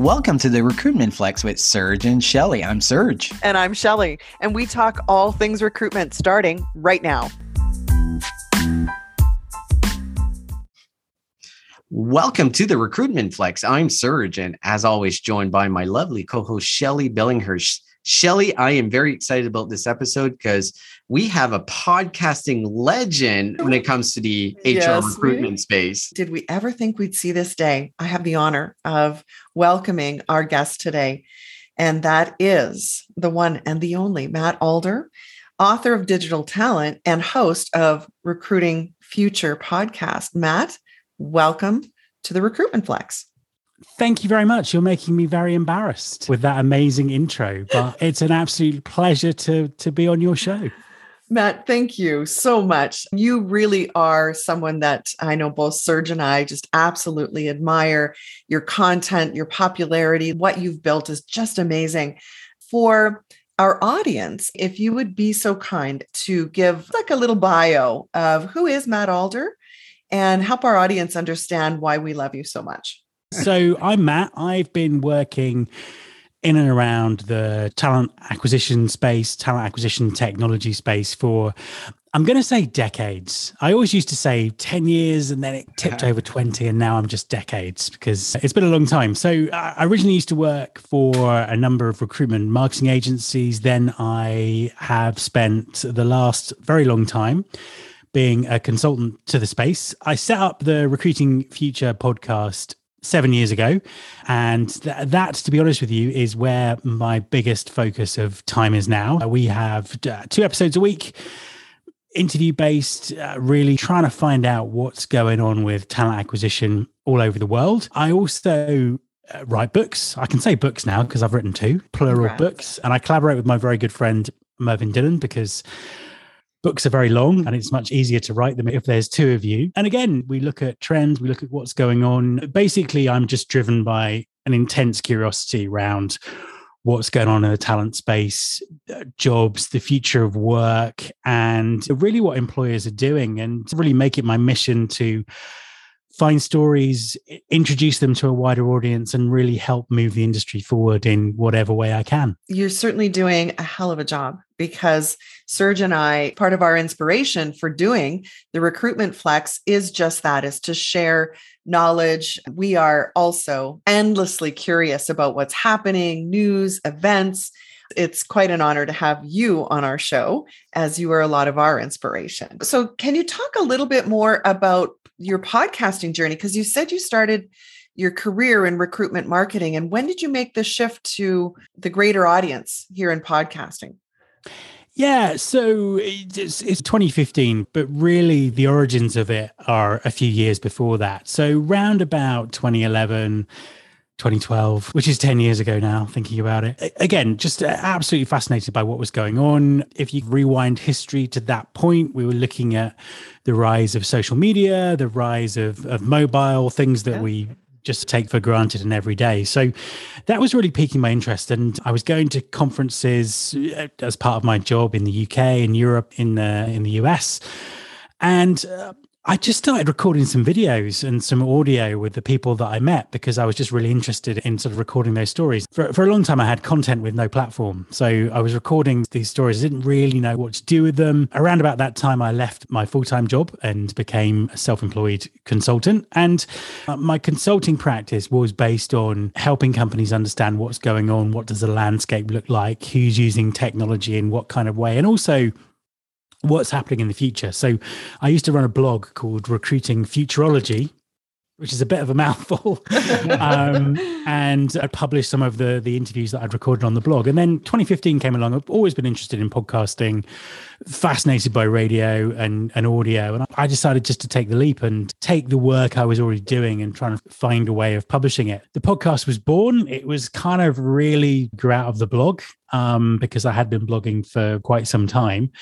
Welcome to the Recruitment Flex with Serge and Shelly. I'm Serge. And I'm Shelly. And we talk all things recruitment starting right now. Welcome to the Recruitment Flex. I'm Serge, and as always, joined by my lovely co host, Shelly Billinghurst. Shelly, I am very excited about this episode because we have a podcasting legend when it comes to the yes, HR recruitment we, space. Did we ever think we'd see this day? I have the honor of welcoming our guest today, and that is the one and the only Matt Alder, author of Digital Talent and host of Recruiting Future podcast. Matt, welcome to the Recruitment Flex. Thank you very much. You're making me very embarrassed with that amazing intro, but it's an absolute pleasure to to be on your show. Matt, thank you so much. You really are someone that I know both Serge and I just absolutely admire. Your content, your popularity, what you've built is just amazing. For our audience, if you would be so kind to give like a little bio of who is Matt Alder and help our audience understand why we love you so much. So I'm Matt. I've been working in and around the talent acquisition space, talent acquisition technology space for, I'm going to say decades. I always used to say 10 years and then it tipped over 20, and now I'm just decades because it's been a long time. So I originally used to work for a number of recruitment marketing agencies. Then I have spent the last very long time being a consultant to the space. I set up the Recruiting Future podcast seven years ago. And th- that, to be honest with you, is where my biggest focus of time is now. Uh, we have uh, two episodes a week. Interview based, uh, really trying to find out what's going on with talent acquisition all over the world. I also uh, write books. I can say books now because I've written two plural books, and I collaborate with my very good friend Mervyn Dinnan because books are very long and it's much easier to write them if there's two of you. And again, we look at trends, we look at what's going on. Basically, I'm just driven by an intense curiosity around what's going on in the talent space, uh, jobs, the future of work, and really what employers are doing, and really make it my mission to find stories, introduce them to a wider audience, and really help move the industry forward in whatever way I can. You're certainly doing a hell of a job because Serge and I, part of our inspiration for doing the recruitment flex is just that is to share knowledge. We are also endlessly curious about what's happening, news, events. It's quite an honor to have you on our show, as you are a lot of our inspiration. So, can you talk a little bit more about your podcasting journey because you said you started your career in recruitment marketing and when did you make the shift to the greater audience here in podcasting yeah, so it's, it's 2015, but really the origins of it are a few years before that. So, round about 2011, 2012, which is 10 years ago now, thinking about it. Again, just absolutely fascinated by what was going on. If you rewind history to that point, we were looking at the rise of social media, the rise of, of mobile, things that yeah. we just take for granted and every day. So that was really piquing my interest. And I was going to conferences uh, as part of my job in the UK, in Europe, in the, in the US. And uh, I just started recording some videos and some audio with the people that I met because I was just really interested in sort of recording those stories. For, for a long time, I had content with no platform. So I was recording these stories. I didn't really know what to do with them. Around about that time, I left my full time job and became a self employed consultant. And uh, my consulting practice was based on helping companies understand what's going on, what does the landscape look like, who's using technology in what kind of way, and also what's happening in the future. So I used to run a blog called Recruiting Futurology, which is a bit of a mouthful. um, and I published some of the the interviews that I'd recorded on the blog. And then 2015 came along. I've always been interested in podcasting, fascinated by radio and, and audio. And I decided just to take the leap and take the work I was already doing and trying to find a way of publishing it. The podcast was born. It was kind of really grew out of the blog um, because I had been blogging for quite some time.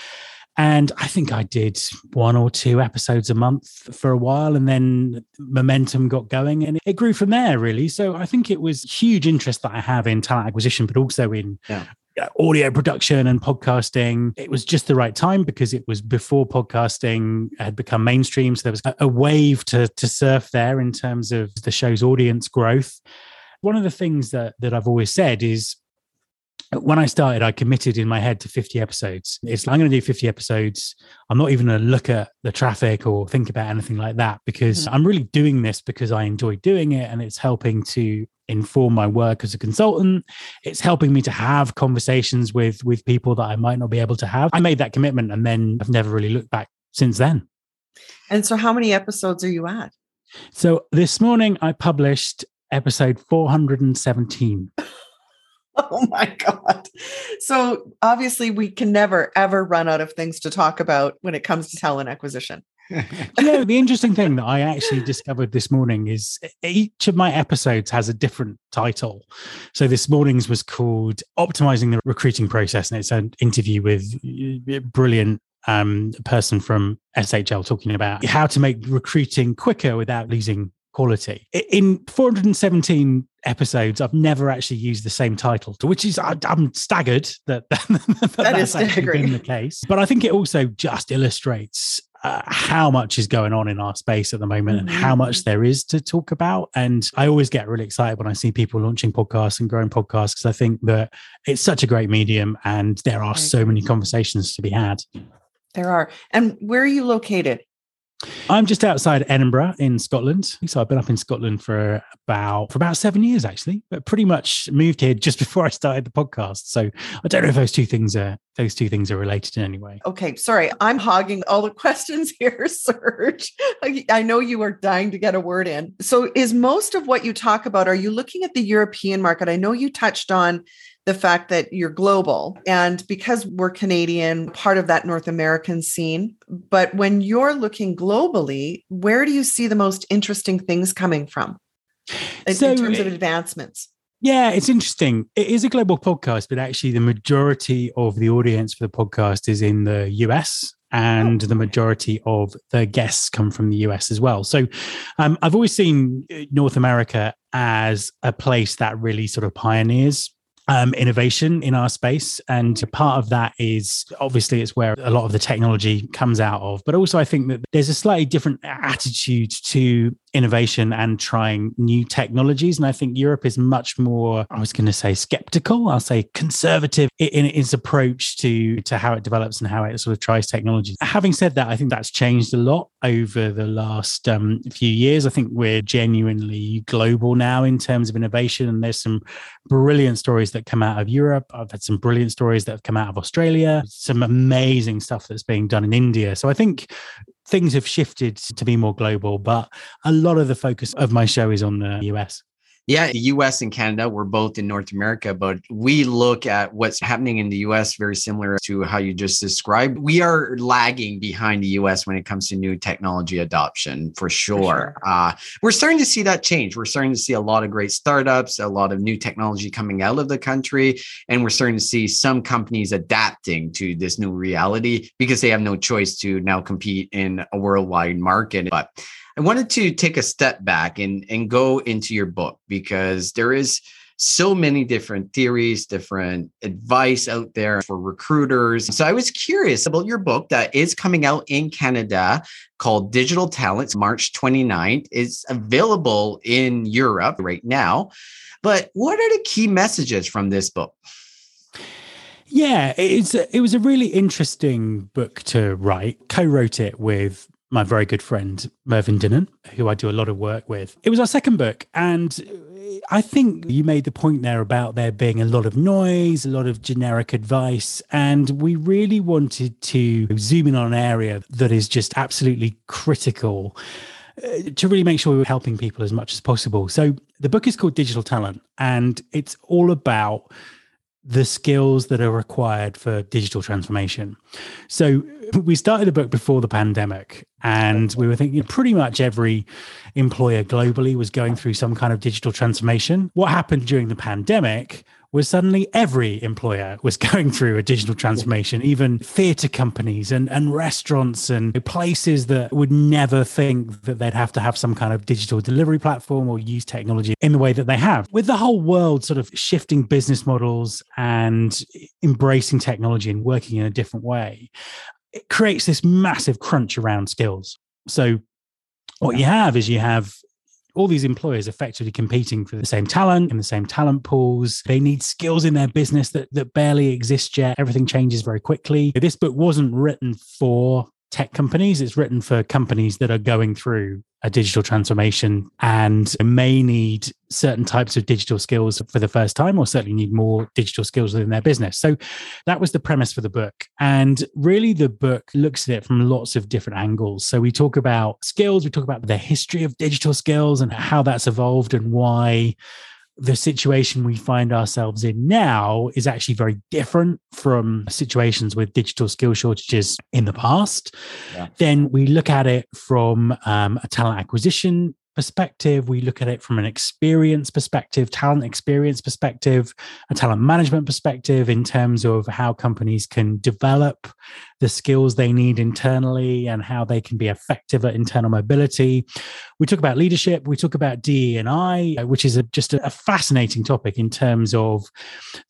And I think I did one or two episodes a month for a while, and then momentum got going and it grew from there, really. So I think it was huge interest that I have in talent acquisition, but also in yeah uh, audio production and podcasting. It was just the right time because it was before podcasting had become mainstream. So there was a, wave to, to surf there in terms of the show's audience growth. One of the things that that I've always said is when I started, I committed in my head to 50 episodes. It's like, I'm going to do 50 episodes. I'm not even going to look at the traffic or think about anything like that because mm-hmm. I'm really doing this because I enjoy doing it and it's helping to inform my work as a consultant. It's helping me to have conversations with with people that I might not be able to have. I made that commitment and then I've never really looked back since then. And so how many episodes are you at? So this morning I published episode 417. oh my God. So obviously, we can never, ever run out of things to talk about when it comes to talent acquisition. you know, the interesting thing that I actually discovered this morning is each of my episodes has a different title. So this morning's was called Optimizing the Recruiting Process, and it's an interview with a brilliant um, person from SHL talking about how to make recruiting quicker without losing quality. In 417 episodes, I've never actually used the same title, which is I, am staggered that, that, that that's actually been the case. But I think it also just illustrates uh, how much is going on in our space at the moment and how much mm-hmm. there is to talk about. And I always get really excited when I see people launching podcasts and growing podcasts because I think that it's such a great medium and there are so many conversations to be had. There are. And where are you located? I'm just outside Edinburgh in Scotland. So I've been up in Scotland for about for about seven years actually, but pretty much moved here just before I started the podcast. So I don't know if those two things are those two things are related in any way. Okay, sorry, I'm hogging all the questions here, Serge. I know you are dying to get a word in. So is most of what you talk about? Are you looking at the European market? I know you touched on the fact that you're global. And because we're Canadian, part of that North American scene. But when you're looking globally, where do you see the most interesting things coming from in, so, in terms of advancements? Yeah, it's interesting. It is a global podcast, but actually, the majority of the audience for the podcast is in the US and the majority of the guests come from the US as well. So um, I've always seen uh, North America as a place that really sort of pioneers um, innovation in our space. And part of that is obviously it's where a lot of the technology comes out of. But also, I think that there's a slightly different attitude to innovation and trying new technologies. And I think Europe is much more, I was going to say skeptical, I'll say conservative in its approach to, to how it develops and how it sort of tries technology. Having said that, I think that's changed a lot over the last um, few years. I think we're genuinely global now in terms of innovation. And there's some brilliant stories that come out of Europe. I've had some brilliant stories that have come out of Australia, some amazing stuff that's being done in India. So I think things have shifted to be more global, but a lot of the focus of my show is on the US. Yeah, the US and Canada, we're both in North America, but we look at what's happening in the US very similar to how you just described. We are lagging behind the US when it comes to new technology adoption for sure. For sure. Uh, we're starting to see that change. We're starting to see a lot of great startups, a lot of new technology coming out of the country, and we're starting to see some companies adapting to this new reality because they have no choice to now compete in a worldwide market. But I wanted to take a step back and, and go into your book because there is so many different theories, different advice out there for recruiters. So I was curious about your book that is coming out in Canada called Digital Talents, March 29th. It's available in Europe right now. But what are the key messages from this book? Yeah, it's a, it was a really interesting book to write. Co-wrote it with my very good friend Mervyn Dinnan, who I do a lot of work with. It was our second book, and I think you made the point there about there being a lot of noise, a lot of generic advice, and we really wanted to zoom in on an area that is just absolutely critical uh, to really make sure we were helping people as much as possible. So the book is called Digital Talent, and it's all about the skills that are required for digital transformation. So we started the book before the pandemic and we were thinking pretty much every employer globally was going through some kind of digital transformation. What happened during the pandemic was suddenly every employer was going through a digital transformation, even theatre companies and, and restaurants and places that would never think that they'd have to have some kind of digital delivery platform or use technology in the way that they have. With the whole world sort of shifting business models and embracing technology and working in a different way, it creates this massive crunch around skills. So what you have is you have all these employers effectively competing for the same talent in the same talent pools. They need skills in their business that, that barely exist yet. Everything changes very quickly. This book wasn't written for tech companies. It's written for companies that are going through a digital transformation and may need certain types of digital skills for the first time, or certainly need more digital skills within their business. So that was the premise for the book. And really, the book looks at it from lots of different angles. So we talk about skills, we talk about the history of digital skills and how that's evolved and why the situation we find ourselves in now is actually very different from situations with digital skill shortages in the past. Yeah. Then we look at it from um, a talent acquisition perspective. We look at it from an experience perspective, talent experience perspective, a talent management perspective in terms of how companies can develop the skills they need internally and how they can be effective at internal mobility. We talk about leadership. We talk about DE and I, which is a, just a, a fascinating topic in terms of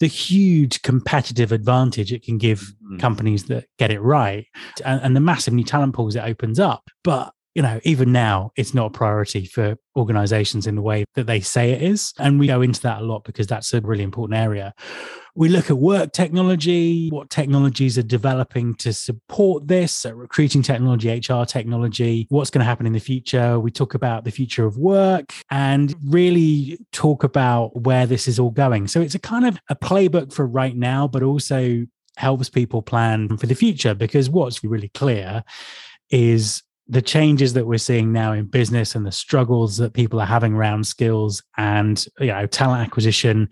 the huge competitive advantage it can give mm-hmm. companies that get it right and, and the massive new talent pools it opens up. But you know, even now, it's not a priority for organizations in the way that they say it is. And we go into that a lot because that's a really important area. We look at work technology, what technologies are developing to support this, so recruiting technology, HR technology, what's going to happen in the future. We talk about the future of work and really talk about where this is all going. So it's a kind of a playbook for right now, but also helps people plan for the future because what's really clear is the changes that we're seeing now in business and the struggles that people are having around skills and you know talent acquisition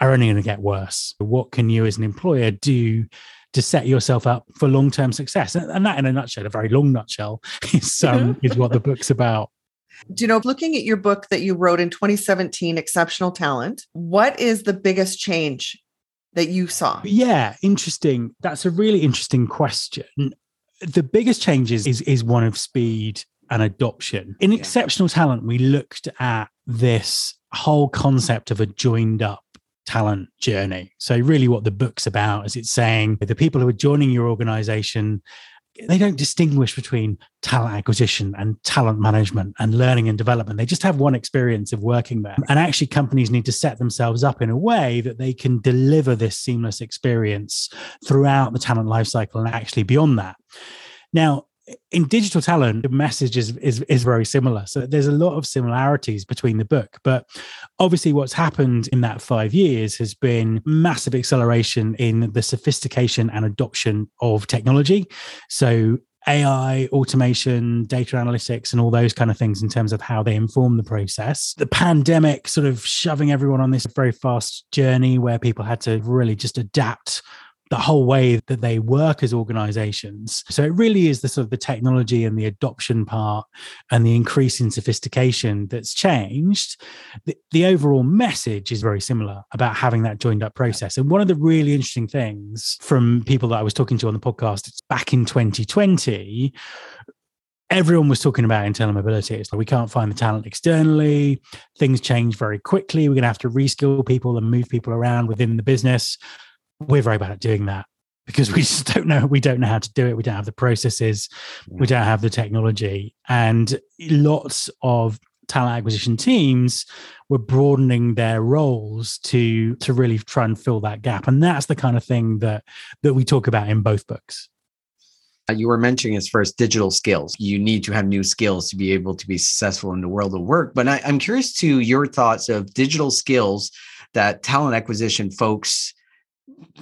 are only going to get worse. What can you as an employer do to set yourself up for long-term success? And that in a nutshell a very long nutshell is um, is what the book's about. Do you know looking at your book that you wrote in 2017 exceptional talent what is the biggest change that you saw? Yeah interesting. That's a really interesting question the biggest changes is, is, one of speed and adoption. In yeah. exceptional talent, we looked at this whole concept of a joined up talent journey. So, really, what the book's about is it's saying the people who are joining your organization, they don't distinguish between talent acquisition and talent management and learning and development. They just have one experience of working there. And actually, companies need to set themselves up in a way that they can deliver this seamless experience throughout the talent lifecycle and actually beyond that. Now, in digital talent, the message is, is, is very similar. So there's a lot of similarities between the book. But obviously, what's happened in that five years has been massive acceleration in the sophistication and adoption of technology. So AI, automation, data analytics, and all those kind of things in terms of how they inform the process. The pandemic sort of shoving everyone on this very fast journey where people had to really just adapt the whole way that they work as organizations. So it really is the sort of the technology and the adoption part and the increase in sophistication that's changed. The, the overall message is very similar about having that joined up process. And one of the really interesting things from people that I was talking to on the podcast, it's back in 2020 everyone was talking about internal mobility. It's like we can't find the talent externally. Things change very quickly. We're going to have to reskill people and move people around within the business we're very bad at doing that because we just don't know we don't know how to do it. We don't have the processes. We don't have the technology. And lots of talent acquisition teams were broadening their roles to to really try and fill that gap. And that's the kind of thing that that we talk about in both books. Uh, you were mentioning as first digital skills. You need to have new skills to be able to be successful in the world of work. But I, i'm curious to your thoughts of digital skills that talent acquisition folks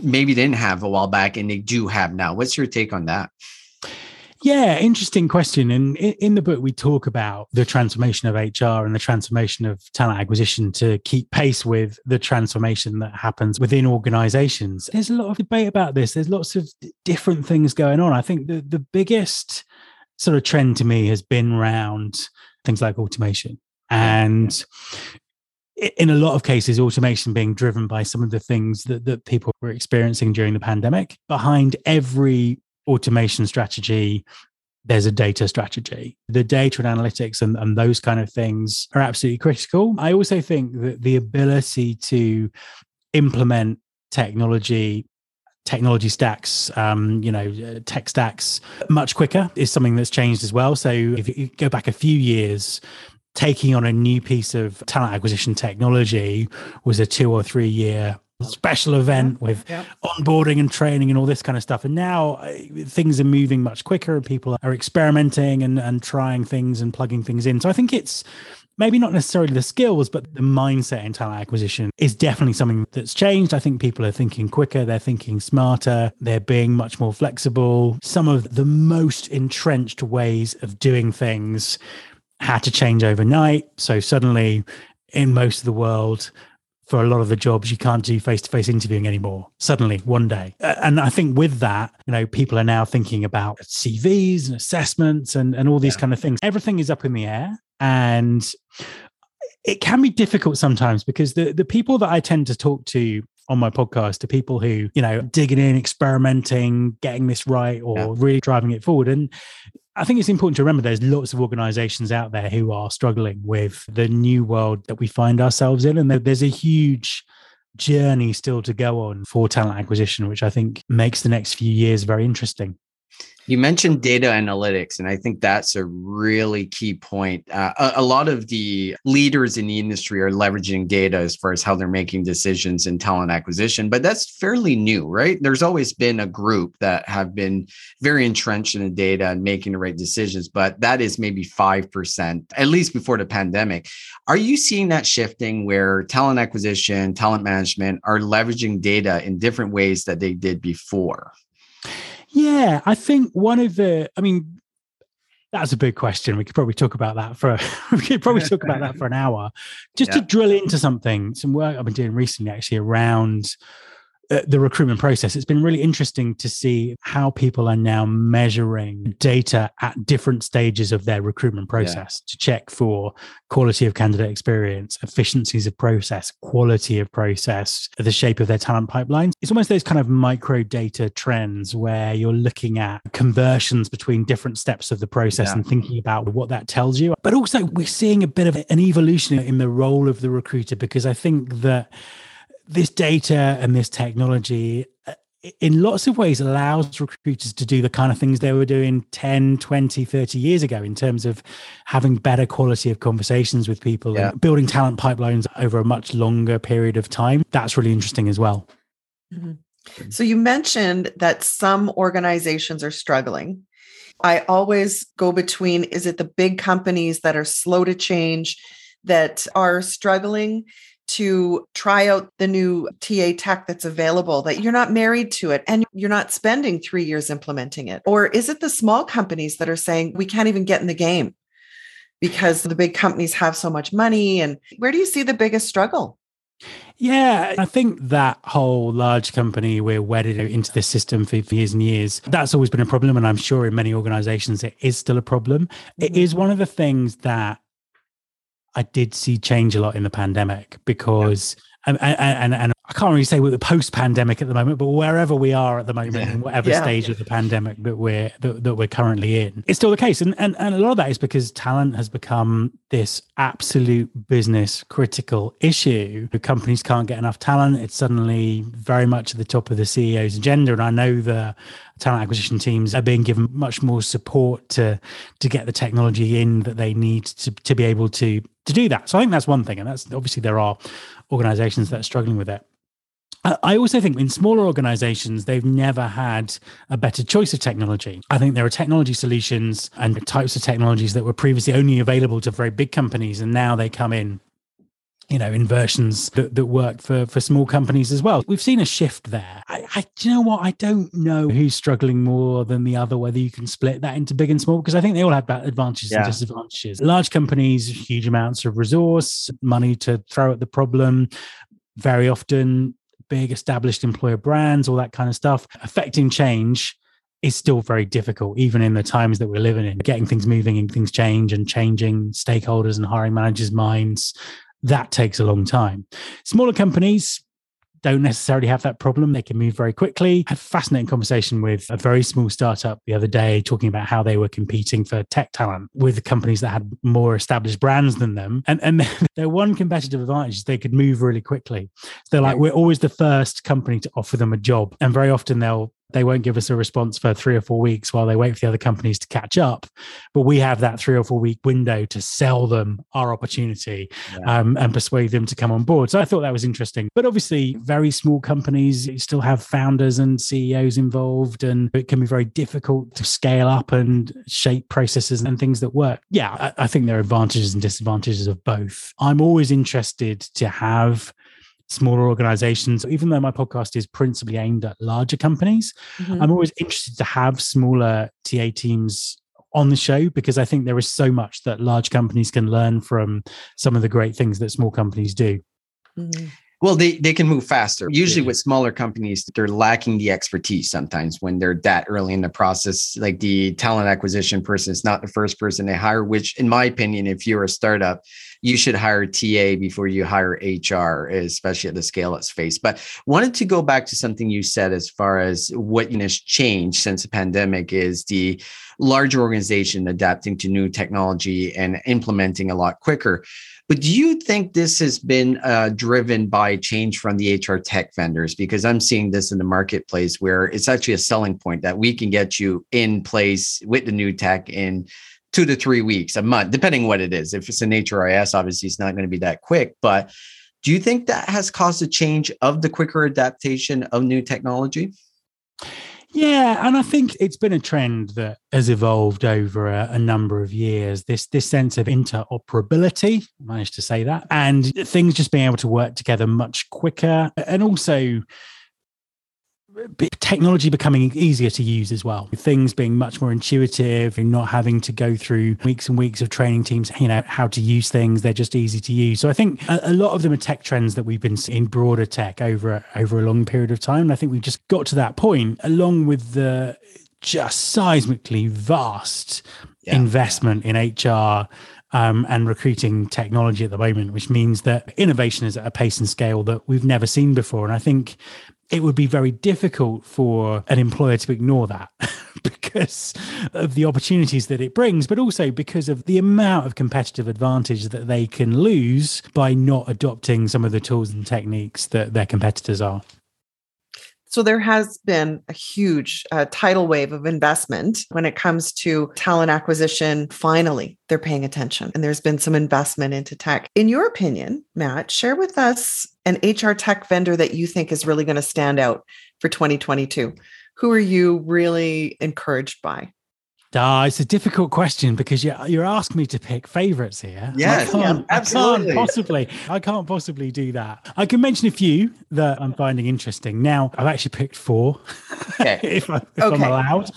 maybe didn't have a while back and they do have now. What's your take on that? Yeah, interesting question. And in the book, we talk about the transformation of HR and the transformation of talent acquisition to keep pace with the transformation that happens within organizations. There's a lot of debate about this. There's lots of different things going on. I think the, the biggest sort of trend to me has been around things like automation. And in a lot of cases, automation being driven by some of the things that, that people were experiencing during the pandemic. Behind every automation strategy, there's a data strategy. The data and analytics and, and those kind of things are absolutely critical. I also think that the ability to implement technology technology stacks, um, you know, tech stacks much quicker is something that's changed as well. So if you go back a few years, taking on a new piece of talent acquisition technology was a two or three year special event with yeah. onboarding and training and all this kind of stuff. And now uh, things are moving much quicker and people are experimenting and, and trying things and plugging things in. So I think it's maybe not necessarily the skills, but the mindset in talent acquisition is definitely something that's changed. I think people are thinking quicker, they're thinking smarter, they're being much more flexible. Some of the most entrenched ways of doing things had to change overnight. So suddenly, in most of the world, for a lot of the jobs, you can't do face to face interviewing anymore. Suddenly, one day. And I think with that, you know, people are now thinking about CVs and assessments and, and all these yeah. kind of things. Everything is up in the air. And it can be difficult sometimes because the, the people that I tend to talk to on my podcast are people who, you know, digging in, experimenting, getting this right, or yeah. really driving it forward. And I think it's important to remember there's lots of organizations out there who are struggling with the new world that we find ourselves in. And there's a huge journey still to go on for talent acquisition, which I think makes the next few years very interesting. You mentioned data analytics, and I think that's a really key point. Uh, a, a, lot of the leaders in the industry are leveraging data as far as how they're making decisions in talent acquisition, but that's fairly new, right? There's always been a group that have been very entrenched in the data and making the right decisions, but that is maybe 5%, at least before the pandemic. Are you seeing that shifting where talent acquisition, talent management are leveraging data in different ways that they did before? Yeah, I think one of the, I mean, that's a big question. We could probably talk about that for we could probably talk about that for an hour. Just yeah. to drill into something, some work I've been doing recently actually around Uh, the recruitment process, it's been really interesting to see how people are now measuring data at different stages of their recruitment process yeah. to check for quality of candidate experience, efficiencies of process, quality of process, the shape of their talent pipelines. It's almost those kind of micro data trends where you're looking at conversions between different steps of the process yeah. and thinking about what that tells you. But also, we're seeing a bit of an evolution in the role of the recruiter because I think that this data and this technology uh, in lots of ways allows recruiters to do the kind of things they were doing 10 20 30 years ago in terms of having better quality of conversations with people yeah. and building talent pipelines over a much longer period of time that's really interesting as well mm-hmm. so you mentioned that some organizations are struggling i always go between is it the big companies that are slow to change that are struggling to try out the new TA tech that's available, that you're not married to it and you're not spending three years implementing it? Or is it the small companies that are saying, we can't even get in the game because the big companies have so much money? And where do you see the biggest struggle? Yeah, I think that whole large company, we're wedded into the system for, years and years. That's always been a problem. And I'm sure in many organizations, it is still a problem. Mm-hmm. It is one of the things that I did see change a lot in the pandemic because, yeah. and, and, and, I can't really say we're the post pandemic at the moment, but wherever we are at the moment, yeah. in whatever yeah. stage of the pandemic that we're that, that, we're currently in, it's still the case. And, and and a lot of that is because talent has become this absolute business critical issue. Companies can't get enough talent. It's suddenly very much at the top of the CEO's agenda. And I know the talent acquisition teams are being given much more support to to get the technology in that they need to to be able to to do that. So I think that's one thing, and that's obviously there are organizations that are struggling with it. I also think in smaller organizations, they've never had a better choice of technology. I think there are technology solutions and types of technologies that were previously only available to very big companies, and now they come in you know, in versions that, that work for, for small companies as well. We've seen a shift there. I, I, do you know what? I don't know who's struggling more than the other, whether you can split that into big and small, because I think they all have advantages yeah. and disadvantages. Large companies, huge amounts of resource, money to throw at the problem. Very often, big established employer brands, all that kind of stuff. Affecting change is still very difficult, even in the times that we're living in. Getting things moving and things change and changing stakeholders and hiring managers' minds, that takes a long time. Smaller companies, don't necessarily have that problem. They can move very quickly. I had a fascinating conversation with a very small startup the other day talking about how they were competing for tech talent with companies that had more established brands than them. And, and their one competitive advantage is they could move really quickly. So they're like, we're always the first company to offer them a job. And very often they'll they won't give us a response for three or four weeks while they wait for the other companies to catch up. But we have that three or four week window to sell them our opportunity yeah. um, and persuade them to come on board. So I thought that was interesting. But obviously, very small companies still have founders and CEOs involved, and it can be very difficult to scale up and shape processes and things that work. Yeah, I, I think there are advantages and disadvantages of both. I'm always interested to have smaller organizations even though my podcast is principally aimed at larger companies mm-hmm. i'm always interested to have smaller ta teams on the show because i think there is so much that large companies can learn from some of the great things that small companies do mm-hmm. Well, they, they can move faster. Usually, with smaller companies, they're lacking the expertise sometimes when they're that early in the process. Like the talent acquisition person is not the first person they hire, which, in my opinion, if you're a startup, you should hire TA before you hire HR, especially at the scale it's faced. But wanted to go back to something you said as far as what has changed since the pandemic is the larger organization adapting to new technology and implementing a lot quicker. But do you think this has been uh, driven by change from the HR tech vendors? Because I'm seeing this in the marketplace where it's actually a selling point that we can get you in place with the new tech in two to three weeks, a month, depending what it is. If it's an HRIS, obviously it's not going to be that quick. But do you think that has caused a change of the quicker adaptation of new technology? Yeah, and I think it's been a trend that has evolved over a, a, number of years. This this sense of interoperability, managed to say that, and things just being able to work together much quicker, and also technology becoming easier to use as well things being much more intuitive and not having to go through weeks and weeks of training teams you know how to use things they're just easy to use so i think a, a lot of them are tech trends that we've been seeing broader tech over over a long period of time and i think we've just got to that point along with the just seismically vast yeah. investment in hr um, and recruiting technology at the moment, which means that innovation is at a pace and scale that we've never seen before. And I think it would be very difficult for an employer to ignore that because of the opportunities that it brings, but also because of the amount of competitive advantage that they can lose by not adopting some of the tools and techniques that their competitors are. So there has been a huge uh, tidal wave of investment when it comes to talent acquisition. Finally, they're paying attention and there's been some investment into tech. In your opinion, Matt, share with us an HR tech vendor that you think is really going to stand out for 2022. Who are you really encouraged by? Uh, it's a difficult question because you're, you're asking me to pick favorites here. Yes, yeah, absolutely. I can't possibly, I can't possibly do that. I can mention a few that I'm finding interesting. Now, I've actually picked four, okay. if, I, if okay. I'm allowed.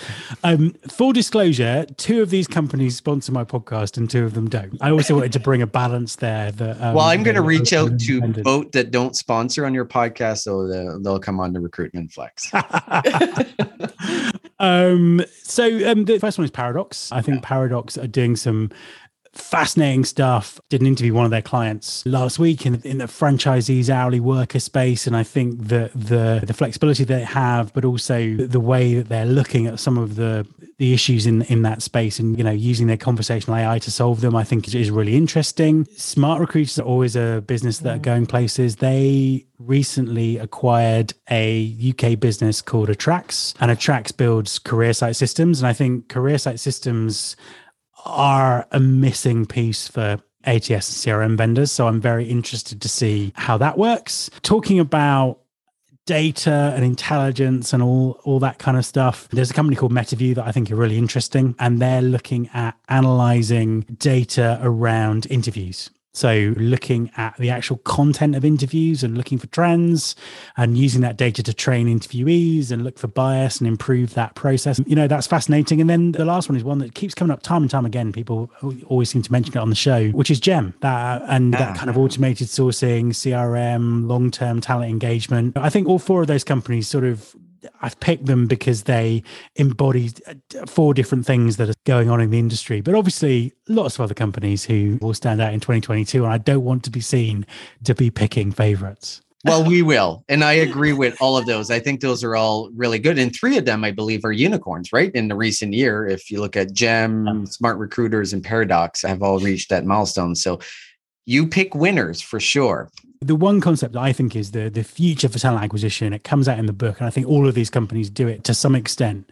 Um, full disclosure, two of these companies sponsor my podcast and two of them don't. I also wanted to bring a balance there. That, um, well, I'm going to reach out to both that don't sponsor on your podcast so they'll, they'll come on the Recruitment Flex. um, so um, the first one is Paradox. I think yeah. Paradox are doing some fascinating stuff. Did an interview one of their clients last week in, in the franchisees hourly worker space, and I think that the the flexibility they have, but also the way that they're looking at some of the the issues in in that space, and you know using their conversational AI to solve them, I think is really interesting. SmartRecruiters are always a business that are mm. going places. They recently acquired a UK business called Attrax, and Attrax builds career site systems, and I think career site systems are a missing piece for ATS and CRM vendors. So I'm very interested to see how that works. Talking about data and intelligence and all all that kind of stuff. There's a company called MetaView that I think are really interesting and they're looking at analyzing data around interviews. So, looking at the actual content of interviews and looking for trends and using that data to train interviewees and look for bias and improve that process. You know, that's fascinating. And then the last one is one that keeps coming up time and time again. People always seem to mention it on the show, which is GEM that, and that ah. kind of automated sourcing, CRM, long term talent engagement. I think all four of those companies sort of I've picked them because they embody uh, four different things that are going on in the industry. But obviously, lots of other companies who will stand out in 2022. And I don't want to be seen to be picking favorites. well, we will. And I agree with all of those. I think those are all really good. And three of them, I believe, are unicorns, right? In the recent year, if you look at GEM, SmartRecruiters, and Paradox, have all reached that milestone. So you pick winners for sure. The one concept I think is the the future for talent acquisition. It comes out in the book, and I think all of these companies do it to some extent.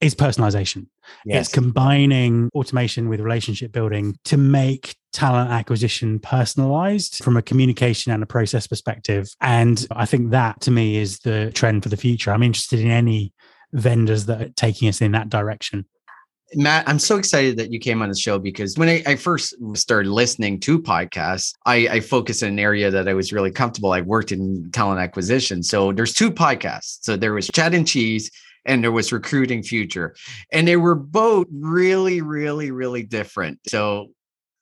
Is personalization. Yes. It's combining automation with relationship building to make talent acquisition personalized from a communication and a process perspective. And I think that to me is the trend for the future. I'm interested in any vendors that are taking us in that direction. Matt, I'm so excited that you came on the show because when I, I first started listening to podcasts, I, I focused in an area that I was really comfortable. I worked in talent acquisition. So there's two podcasts. So there was Chat and Cheese and there was Recruiting Future. And they were both really, really, really different. So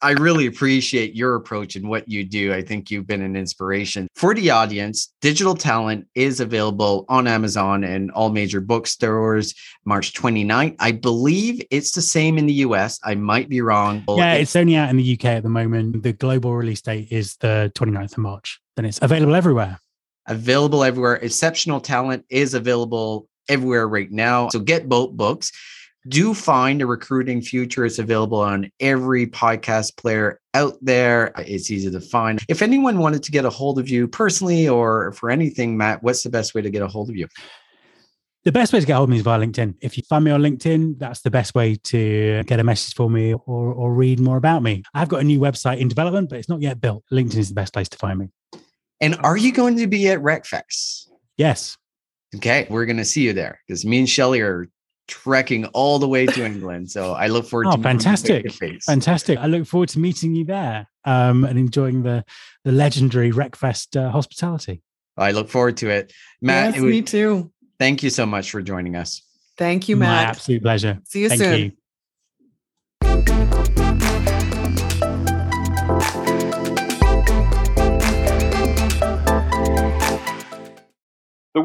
I really appreciate your approach and what you do. I think you've been an inspiration for the audience. Digital Talent is available on Amazon and all major bookstores March 29th. I believe it's the same in the US. I might be wrong. Yeah, it's, it's only out in the UK at the moment. The global release date is the 29th of March. Then it's available everywhere. Available everywhere. Exceptional Talent is available everywhere right now. So get both books do find a recruiting future. It's available on every podcast player out there. It's easy to find. If anyone wanted to get a hold of you personally or for anything, Matt, what's the best way to get a hold of you? The best way to get hold of me is via LinkedIn. If you find me on LinkedIn, that's the best way to get a message for me or, or read more about me. I've got a new website in development, but it's not yet built. LinkedIn is the best place to find me. And are you going to be at RecFest? Yes. Okay, we're going to see you there because me and Shelly are trekking all the way to England. So I look forward oh, to fantastic, fantastic. I look forward to meeting you there um, and enjoying the the legendary RecFest uh, hospitality. I look forward to it, Matt. Yes, it was, me too. Thank you so much for joining us. Thank you, Matt. My absolute pleasure. See you thank soon. You.